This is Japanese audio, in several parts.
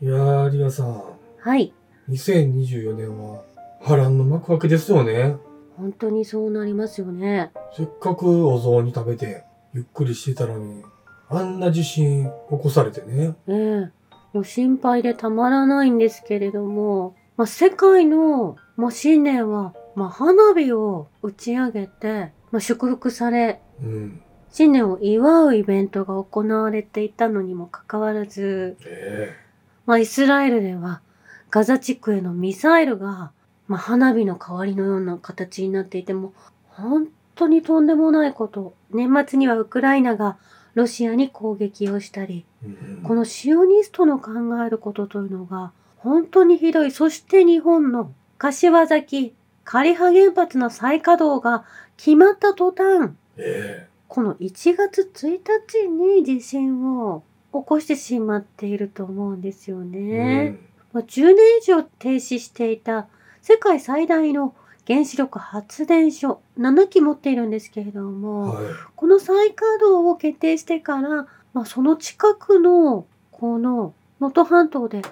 いやー、リアさん、はい。2024年は波乱の幕開けですよね。本当にそうなりますよね。せっかくお雑煮食べて、ゆっくりしてたのに、あんな地震起こされてね。ええもう心配でたまらないんですけれども、まあ、世界の、まあ、新年は、まあ、花火を打ち上げて、まあ、祝福され、うん。新年を祝うイベントが行われていたのにもかかわらず、えまあ、イスラエルではガザ地区へのミサイルが、まあ、花火の代わりのような形になっていても、本当にとんでもないこと。年末にはウクライナがロシアに攻撃をしたり、このシオニストの考えることというのが本当にひどい。そして日本の柏崎刈羽原発の再稼働が決まった途端、えこの1月1日に地震を起こしてしまっていると思うんですよえね。まあ10年以上停止していた世界最大の原子力発電所7基持っているんですけれどうん。も、はい。この再稼働を決定してから、まあ、その近くのこの能登半島で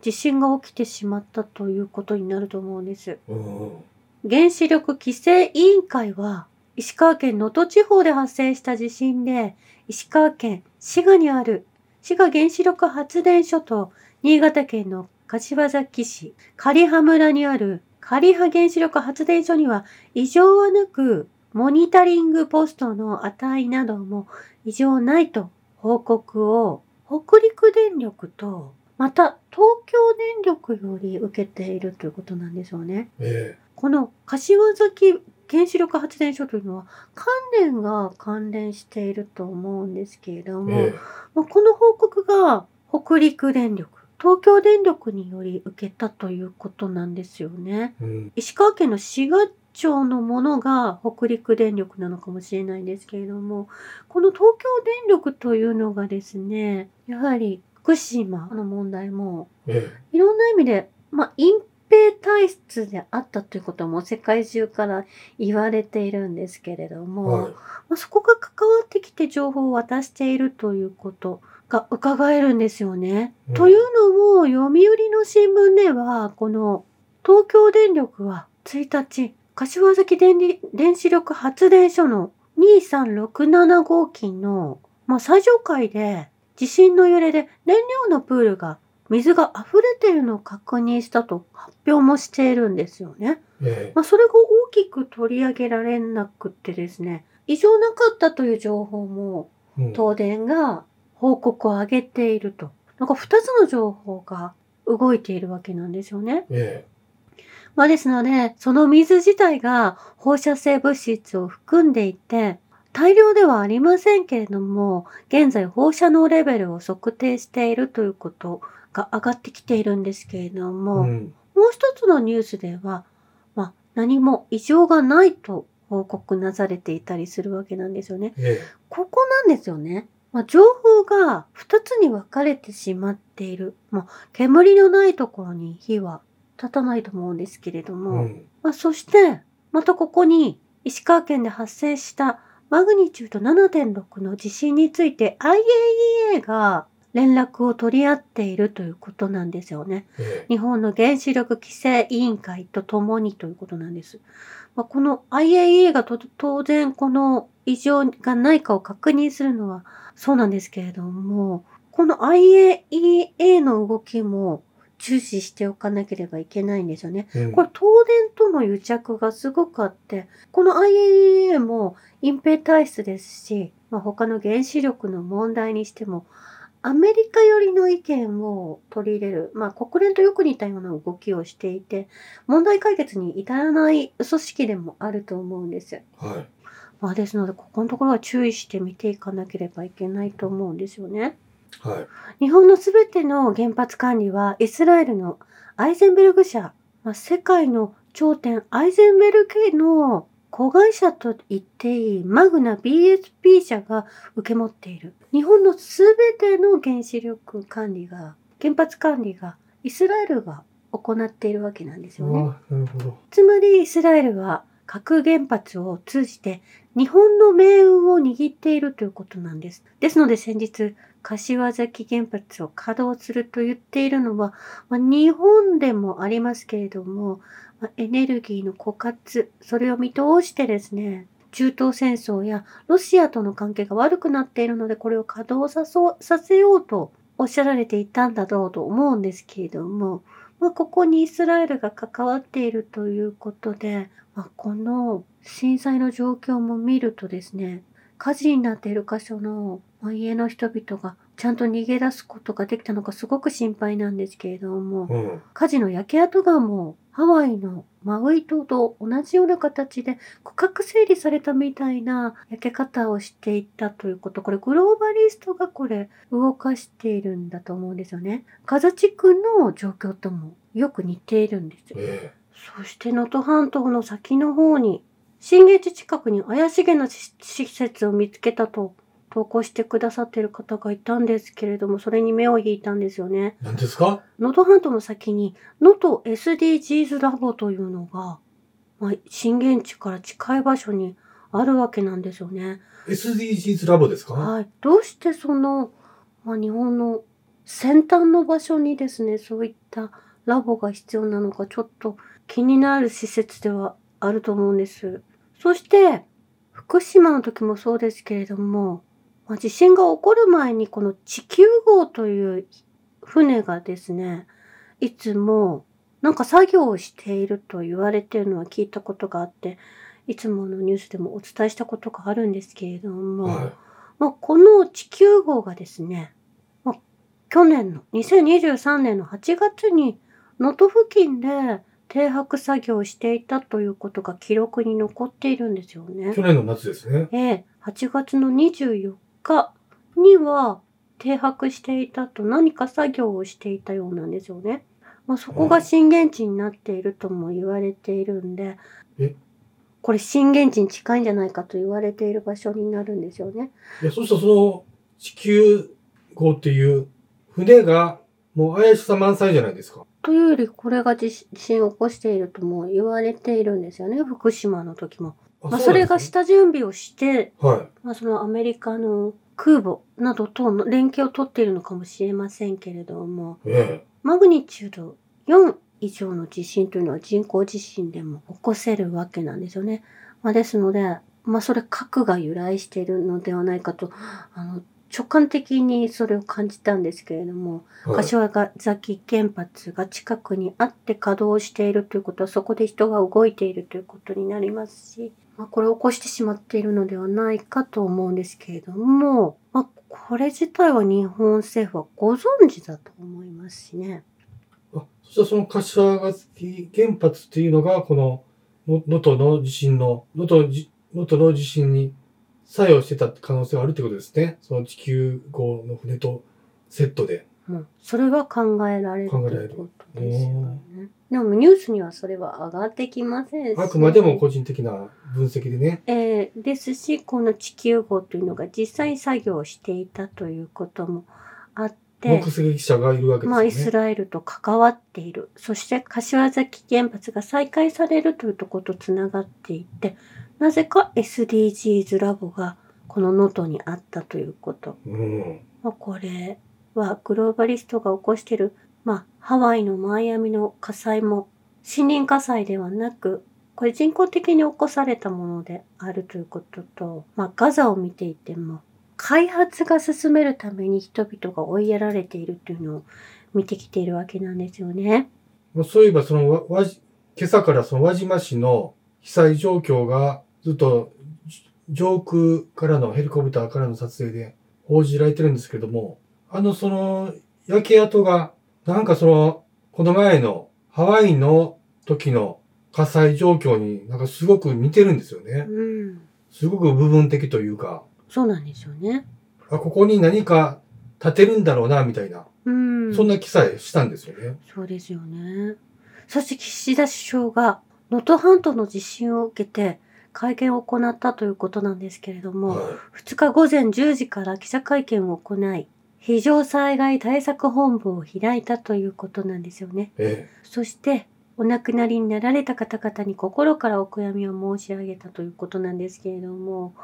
地震が起きてしまったということになると思うんです。うん。原子力規制委員会は石川県能登地方で発生した地震で石川県滋賀にある滋賀原子力発電所と新潟県の柏崎市刈羽村にある刈羽原子力発電所には異常はなくモニタリングポストの値なども異常ないと報告を北陸電力とまた東京電力より受けているということなんですよね。えこの柏崎原子力発電所というのは関連が関連していると思うんですけれども、ええまあこの報告が北陸電力、東京電力により受けたということなんですよね。えうん。石川県の滋賀町のものが北陸電力なのかもしれないんですけれども、この東京電力というのがですね、やはり福島の問題もえいろんな意味で、まあ、隠蔽体質であったということも世界中から言われているんですけれどえも、はい。まあ、そこが関わってきて情報を渡しているということが伺えるんですよね。うんというのも、読売の新聞では、この東京電力は1日、柏崎電力電子力発電所の2367号機の、まあ、最上階で地震の揺れで燃料のプールが水が溢れているのを確認したと発表もしているんですよね。えまあ、それが大きく取り上げられなくってですね、異常なかったという情報も東電が報告を上げていると。なんか二つの情報が動いているわけなんですよね。えまあですので、その水自体が放射性物質を含んでいて、大量ではありませんけれども、現在放射能レベルを測定しているということが上がってきているんですけれどえも、うん。もう一つのニュースでは、まあ、何も異常がないと報告なされていたりするわけなんですよね。えここなんですよね。まあ、情報が二つに分かれてしまっている。まあ、煙のないところに火は立たないと思うんですけれどえも、うん。まあ、そして、またここに石川県で発生したマグニチュード7.6の地震について IAEA が連絡を取り合っているということなんですよね。え日本の原子力規制委員会とともにということなんです。まあ、この IAEA がと当然この異常がないかを確認するのはそうなんですけれども、この IAEA の動きも注視しておかなければいけないんですよね。えうんこれ東電との癒着がすごくあって、この IAEA も隠蔽体質ですし、まあ、他の原子力の問題にしても、アメリカ寄りの意見を取り入れる、まあ、国連とよく似たような動きをしていて、問題解決に至らない組織でもあると思うんです。はい。まあ、ですので、ここのところは注意して見ていかなければいけないと思うんですよね。はい。日本のすべての原発管理はイスラエルのアイゼンベルグ社、まあ、世界の頂点アイゼンベルグの子会社と言っていいマグナ BSP 社が受け持っている。日本のすべての原子力管理が、原発管理がイスラエルが行っているわけなんですよね。ああ、なるほど。つまりイスラエルは核原発を通じて日本の命運を握っているということなんです。ですので先日、柏崎原発を稼働すると言っているのは、まあ、日本でもありますけれども、まあ、エネルギーの枯渇、それを見通してですね、中東戦争やロシアとの関係が悪くなっているので、これを稼働さそうさせようとおっしゃられていたんだろうと思うんですけれども、まあ、ここにイスラエルが関わっているということで、まあ、この震災の状況も見るとですね、火事になっている箇所の家の人々がちゃんと逃げ出すことができたのかすごく心配なんですけれども、うん。火事の焼け跡がもうハワイのマウイ島と同じような形で区画整理されたみたいな焼け方をしていったということ、これグローバリストがこれ動かしているんだと思うんですよね。ガザ地区の状況ともよく似ているんですよ。えそして能登半島の先の方に震源地近くに怪しげな施施設を見つけたと投稿してくださっている方がいたんですけれども、それに目を引いたんですよね。え何ですか？能登半島の先に能登 SDGs ラボというのが、まあ、震源地から近い場所にあるわけなんですよね。?SDGs ラボですか？はい。どうしてその、まあ、日本の先端の場所にですね、そういったラボが必要なのか、ちょっと気になる施設ではあると思うんです。そして、福島の時もそうですけれども、まあ、地震が起こる前にこの地球号という船がですね、いつもなんか作業をしていると言われているのは聞いたことがあって、いつものニュースでもお伝えしたことがあるんですけれども、はまあ、この地球号がですね、まあ、去年の2023年の8月に能登付近で停泊作業をしていたということが記録に残っているんですよねい。。去年の夏ですね。ええ、8月の24日には停泊していたと何か作業をしていたようなんですよね。まあ、そこが震源地になっているとも言われているんでえ、これ震源地に近いんじゃないかと言われている場所になるんですよね。いや、そしたらその地球号っていう船がもう怪しさ満載じゃないですか。というよりこれが地地震を起こしているとも言われているんですよね福島の時も。あまあ、それがう下準備をして、なんですねまあ、そのアメリカの空母などとの連携を取っているのかもしれませんけれどもはい。えマグニチュード4以上の地震というのは人工地震でも起こせるわけなんですよね。まあ、ですので、まあ、それ核が由来しているのではないかとあの直感的にそれを感じたんですけれども、えはい。柏崎原発が近くにあって稼働しているということはそこで人が動いているということになりますし、ま、これを起こしてしまっているのではないかと思うんですけれども、まあ、これ自体は日本政府はご存知だと思いますしね。あそしたらその柏崎原発っていうのが、この能登の地震の、能登の地震に作用してた可能性があるってことですね。その地球号の船とセットで。うん、それは考えられるということですよね。でもニュースにはそれは上がってきませんし、あくまでも個人的な分析でね。えーですし、この地球号というのが実際に作業をしていたということもあって、目撃者がいるわけですまあ。イスラエルと関わっている。そして、柏崎原発が再開されるというところとつながっていて、なぜか SDGs ラボがこの能登にあったということ。うん。まあ、これはグローバリストが起こしている、まあ、ハワイのマイアミの火災も森林火災ではなく、これ人工的に起こされたものであるということと、まあ、ガザを見ていても、開発が進めるために人々が追いやられているというのを見てきているわけなんですよね。まあそういえば、そのわ、じ、今朝からその輪島市の被災状況がずっと上空からのヘリコプターからの撮影で報じられてるんですけども、あのその焼け跡が、なんかその、この前のハワイの時の火災状況になんかすごく似てるんですよね。うん。すごく部分的というか、そうなんですよね。あ、ここに何か建てるんだろうな、みたいな、うん。そんな記載したんですよね。そうですよね。そして岸田首相が能登半島の地震を受けて会見を行ったということなんですけれども、はい。2日午前10時から記者会見を行い、非常災害対策本部を開いたということなんですよね。えそして、お亡くなりになられた方々に心からお悔やみを申し上げたということなんですけれども、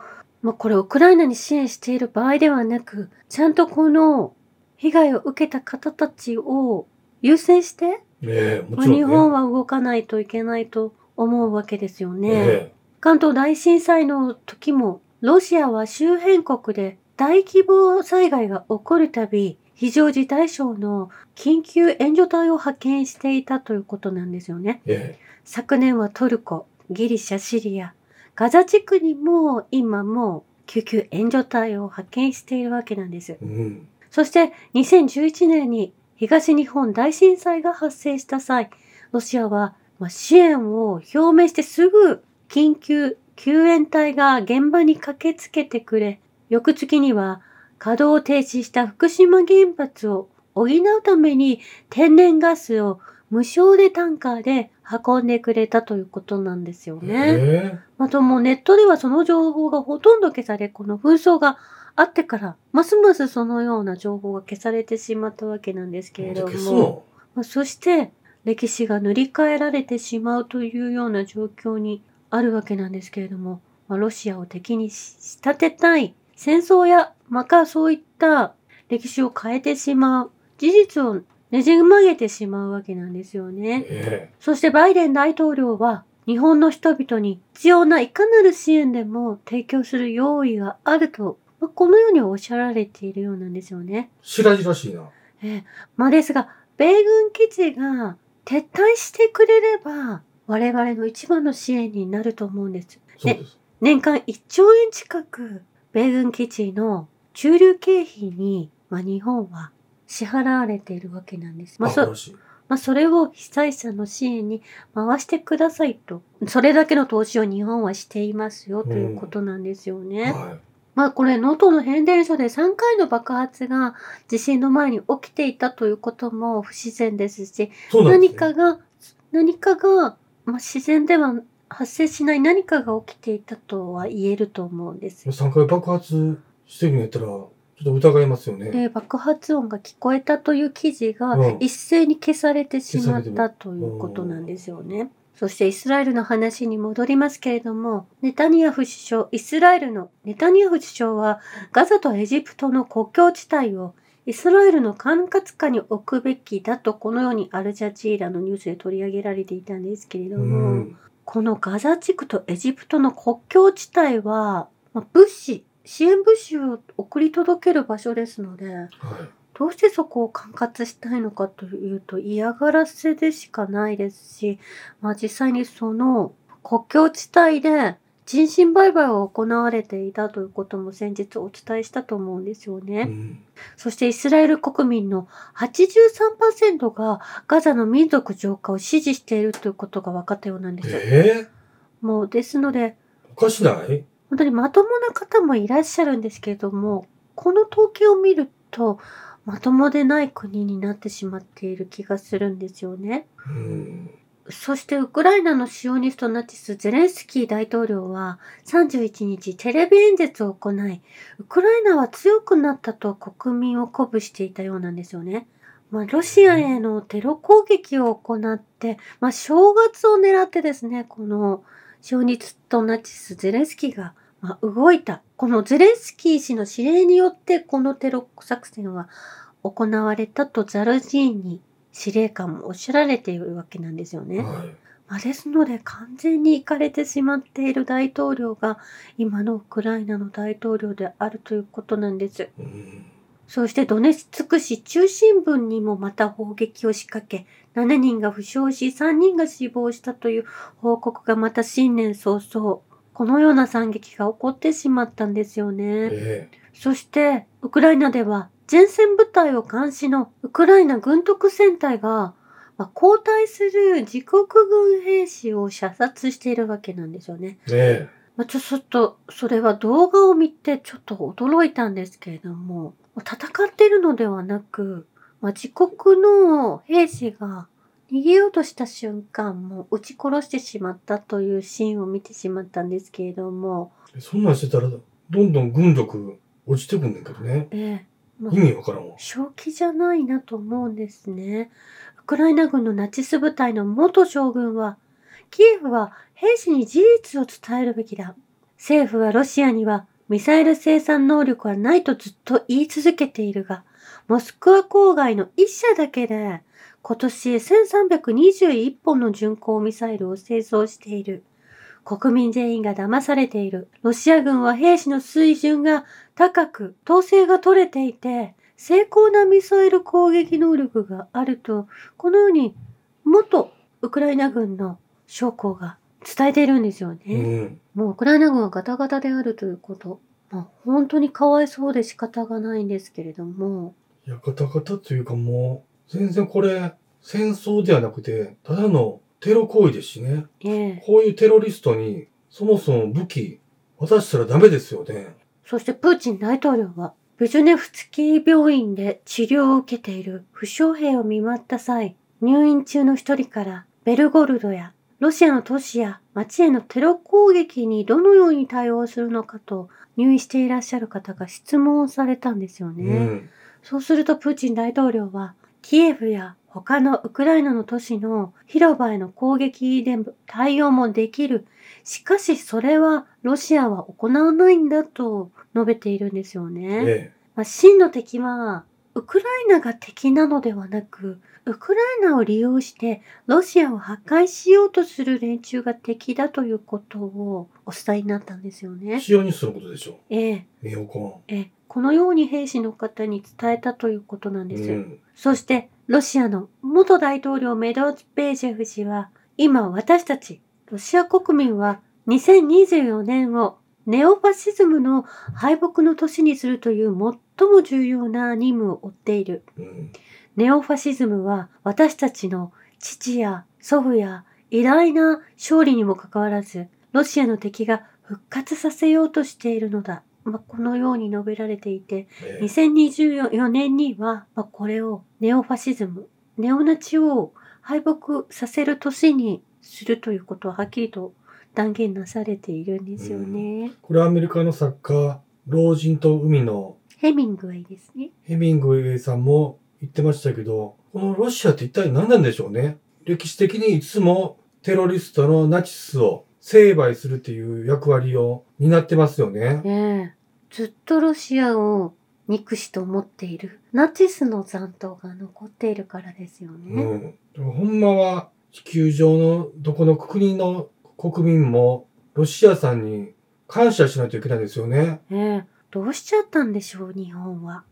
まあ、これウクライナに支援している場合ではなく、ちゃんとこの被害を受けた方たちを優先して、ねえ、もまあ、ちろん、ね。日本は動かないといけないと思うわけですよね。ね関東大震災の時も、ロシアは周辺国で大規模災害が起こるたび、非常事態省の緊急援助隊を派遣していたということなんですよね。え。え昨年はトルコ、ギリシャ、シリア、ガザ地区にも今も救急援助隊を派遣しているわけなんですえ。。うん。そして2011年に東日本大震災が発生した際、ロシアはまあ支援を表明してすぐ緊急救援隊が現場に駆けつけてくれ、翌月には稼働を停止した福島原発を補うために天然ガスを無償でタンカーで運んでくれたということなんですよね。えあともうネットではその情報がほとんど消され、この紛争があってから、ますますそのような情報が消されてしまったわけなんですけえ。れども、のまあそして歴史が塗り替えられてしまうというような状況にあるわけなんですけれども、まあ、ロシアを敵に仕立てたい戦争や、またそういった歴史を変えてしまう事実をねじ曲げてしまうわけなんですよね。えそしてバイデン大統領は日本の人々に必要ないかなる支援でも提供する用意があると、まあこのようにおっしゃられているようなんですよね。え。白々しいな。えーまあですが、米軍基地が撤退してくれれば我々の一番の支援になると思うんです。そうです。年間1兆円近く米軍基地の駐留経費に、まあ、日本は支払われているわけなんです。まあ、そ。まあ、それを被災者の支援に回してくださいと。それだけの投資を日本はしていますよということなんですよね。はまあこれ、能登の変電所で3回の爆発が地震の前に起きていたということも不自然ですし、す、ね。何かが、何かが、まあ、自然では発生しない何かが起きていたとは言えると思うんです。3回爆発してるんやったら、ちょっと疑いますよね。で爆発音が聞こえたという記事がうん一斉に消されてしまったということなんですよね。そしてイスラエルの話に戻りますけれども、ネタニヤフ首相、イスラエルのネタニヤフ首相はガザとエジプトの国境地帯をイスラエルの管轄下に置くべきだとこのようにアルジャジーラのニュースで取り上げられていたんですけれどうも、ん。このガザ地区とエジプトの国境地帯は、まあ物資、支援物資を送り届ける場所ですので、はい。どうしてそこを管轄したいのかというと嫌がらせでしかないですし、まあ実際にその国境地帯で人身売買を行われていたということも先日お伝えしたと思うんですよね。うん。そしてイスラエル国民の83%がガザの民族浄化を支持しているということが分かったようなんですよ。ええもうですので、おかしない？本当にまともな方もいらっしゃるんですけれども、この統計を見ると、まともでない国になってしまっている気がするんですよね。うん。そしてウクライナのシオニストナチスゼレンスキー大統領は31日テレビ演説を行い、ウクライナは強くなったと国民を鼓舞していたようなんですよね。まあ、ロシアへのテロ攻撃を行って、まあ、正月を狙ってですね、このシオニストナチスゼレンスキーが、ま、動いた。このゼレンスキー氏の指令によってこのテロ作戦は行われたとザルジーニ司令官もおっしゃられているわけなんですよね。はい。まあ、ですので完全に行かれてしまっている大統領が今のウクライナの大統領であるということなんです。うん。そしてドネツク市中心部にもまた砲撃を仕掛け、7人が負傷し3人が死亡したという報告がまた新年早々、このような惨劇が起こってしまったんですよね。えそして、ウクライナでは前線部隊を監視のウクライナ軍特戦隊が、まあ、交代する自国軍兵士を射殺しているわけなんですよね。え。ねまあ、ちょっと、それは動画を見てちょっと驚いた戦っているのも、戦っているのではなく、まあ、自国の兵士が逃げようとした瞬間も撃ち殺してしまったというシーンを見てしまったんですけれども、え。そんなんしてたら、どんどん軍力落ちてくんねんけどね。ええまあ意味わからんわ。正気じゃないなと思うんですね。ウクライナ軍のナチス部隊の元将軍は、キエフは兵士に事実を伝えるべきだ。政府はロシアにはミサイル生産能力はないとずっと言い続けているが、モスクワ郊外の一社だけで、今年1321本の巡航ミサイルを製造している。国民全員が騙されている。ロシア軍は兵士の水準が高く、統制が取れていて、精巧なミサイル攻撃能力があると、このように元ウクライナ軍の将校が伝えているんですよね。うん。もうウクライナ軍はガタガタであるということ。まあ、本当にかわいそうで仕方がないんですけれども。いや、ガタガタというかもう、全然これ、戦争ではなくて、ただのテロ行為ですしね。ええ。こういうテロリストに、そもそも武器、渡したらダメですよね。そしてプーチン大統領は、ブジュネフスキー病院で治療を受けている負傷兵を見舞った際、入院中の一人から、ベルゴルドやロシアの都市や町へのテロ攻撃にどのように対応するのかと入院していらっしゃる方が質問をされたんですよね。うん。そうするとプーチン大統領は、キエフや他のウクライナの都市の広場への攻撃で対応もできる。しかしそれはロシアは行わないんだと述べているんですよね。えまあ、真の敵はウクライナが敵なのではなく、ウクライナを利用してロシアを破壊しようとする連中が敵だということをお伝えになったんですよえ。ね。使用にすることでしょええ、う。ネオコええ、このように兵士の方に伝えたということなんン。ですよ。うん。そして、ロシアの元大統領メドベージェフ氏は、今私たち、ロシア国民は2024年をネオファシズムの敗北の年にするという最も重要な任務を負っている。うん。ネオファシズムは私たちの父や祖父や偉大な勝利にもかかわらず、ロシアの敵が復活させようとしているのだ。まあ、このように述べられていて、ええ。2024年には、まあ、これをネオファシズム、ネオナチを敗北させる年にするということははっきりと断言なされているんですよね。これはアメリカの作家、老人と海のヘミングウェイですね。ヘミングウェイさんも言ってましたけど、このロシアって一体何なんでしょうね。歴史的にいつもテロリストのナチスを成敗するっていう役割を担ってますよね。ねえずっとロシアを憎しと思っているナチスの残党が残っているからですよね。うん。でもほんまは地球上のどこの国の国民もロシアさんに感謝しないといけないですよね。ねえどうしちゃったんでしょう、日本は。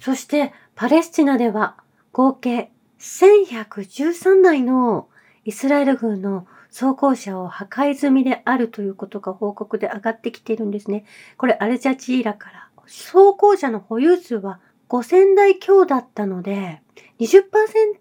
そして、パレスチナでは、合計1113台のイスラエル軍の装甲車を破壊済みであるということが報告で上がってきているんですね。これ、アルジャジーラから。装甲車の保有数は5000台強だったので、20%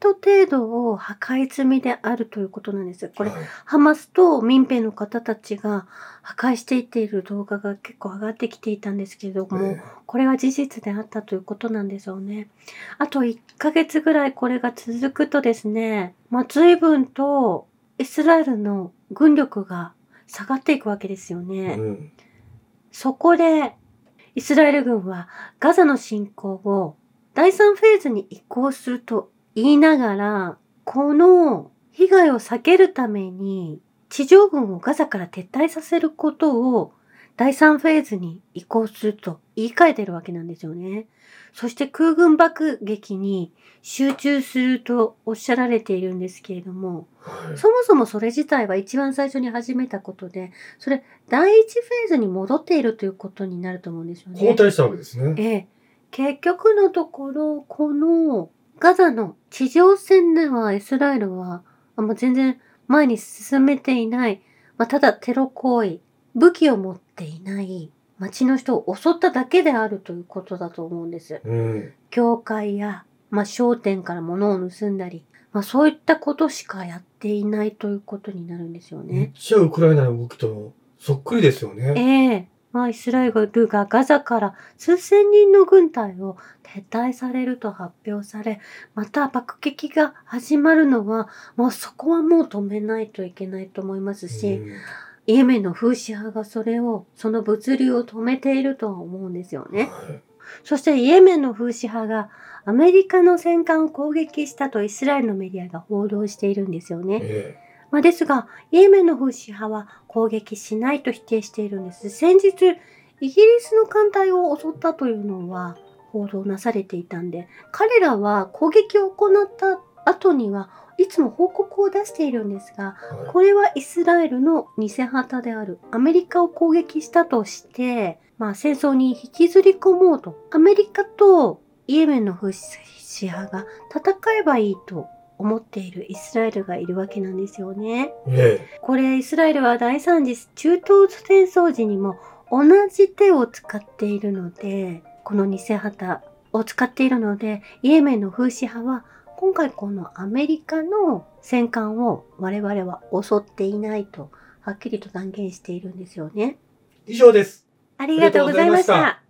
程度を破壊済みであるということなんです。これ、はいハマスと民兵の方たちが破壊していっている動画が結構上がってきていたんですけれども、えこれは事実であったということなんでしょうね。あと1ヶ月ぐらいこれが続くとですね、まあ、随分とイスラエルの軍力が下がっていくわけですよね。うん。そこで、イスラエル軍はガザの侵攻を第3フェーズに移行すると言いながら、この被害を避けるために地上軍をガザから撤退させることを第3フェーズに移行すると言い換えてるわけなんですよね。そして空軍爆撃に集中するとおっしゃられているんですけれども、はいそもそもそれ自体は一番最初に始めたことで、それ第一フェーズに戻っているということになると思うんですよね。交代したわけですね。ええ。結局のところ、このガザの地上戦ではイスラエルはあもう全然前に進めていない、まあ、ただテロ行為、武器を持っていない町の人を襲っただけであるということだと思うんです。うん。教会や、まあ、商店から物を盗んだり、まあ、そういったことしかやっていないということになるんですよめっね。ちゃウクライナの動きとそっくりですよね。ええまあ、イスラエルがガザから数千人の軍隊を撤退されると発表され、また爆撃が始まるのは、もうそこはもう止めないといけないと思いますし、うんイエメンの風刺派がそれを、その物流を止めているとは思うんですよね。はいそしてイエメンの風刺派がアメリカの戦艦を攻撃したとイスラエルのメディアが報道しているんですよね。えまあ、ですが、イエメンの風刺派は攻撃しないと否定しているんです。先日、イギリスの艦隊を襲ったというのは報道なされていたんで、彼らは攻撃を行った後にはいつも報告を出しているんですが、はい。これはイスラエルの偽旗である。アメリカを攻撃したとして、まあ戦争に引きずり込もうと、アメリカとイエメンのフーシ派が戦えばいいと思っているイスラエルがいるわけなんですよね。えこれイスラエルは第三次中東戦争時にも同じ手を使っているので、この偽旗を使っているので、イエメンの風刺派は今回このアメリカの戦艦を我々は襲っていないとはっきりと断言しているんですよね。え以上です。ありがとうございました。